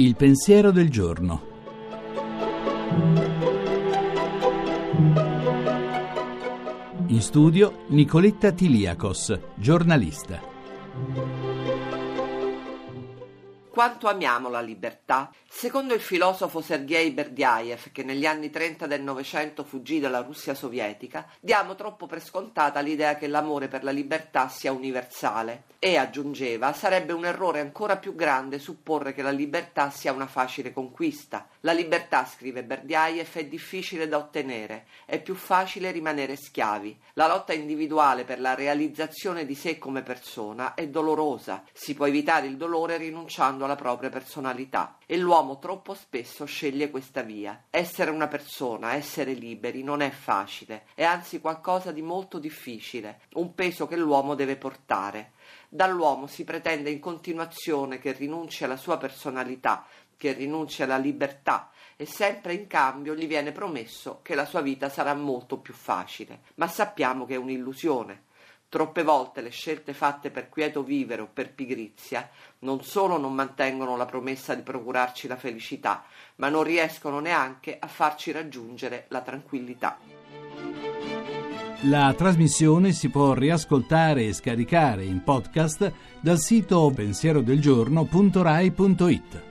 Il pensiero del giorno. In studio Nicoletta Tiliakos, giornalista. Quanto amiamo la libertà? Secondo il filosofo Sergei Berdiaev, che negli anni 30 del Novecento fuggì dalla Russia sovietica, diamo troppo per scontata l'idea che l'amore per la libertà sia universale. E, aggiungeva, sarebbe un errore ancora più grande supporre che la libertà sia una facile conquista. La libertà, scrive Berdiaev, è difficile da ottenere, è più facile rimanere schiavi. La lotta individuale per la realizzazione di sé come persona è dolorosa, si può evitare il dolore rinunciando alla propria personalità e l'uomo troppo spesso sceglie questa via. Essere una persona, essere liberi non è facile, è anzi qualcosa di molto difficile, un peso che l'uomo deve portare. Dall'uomo si pretende in continuazione che rinunci alla sua personalità, che rinunci alla libertà e sempre in cambio gli viene promesso che la sua vita sarà molto più facile. Ma sappiamo che è un'illusione. Troppe volte le scelte fatte per quieto vivere o per pigrizia non solo non mantengono la promessa di procurarci la felicità, ma non riescono neanche a farci raggiungere la tranquillità. La trasmissione si può riascoltare e scaricare in podcast dal sito pensierodelgiorno.rai.it.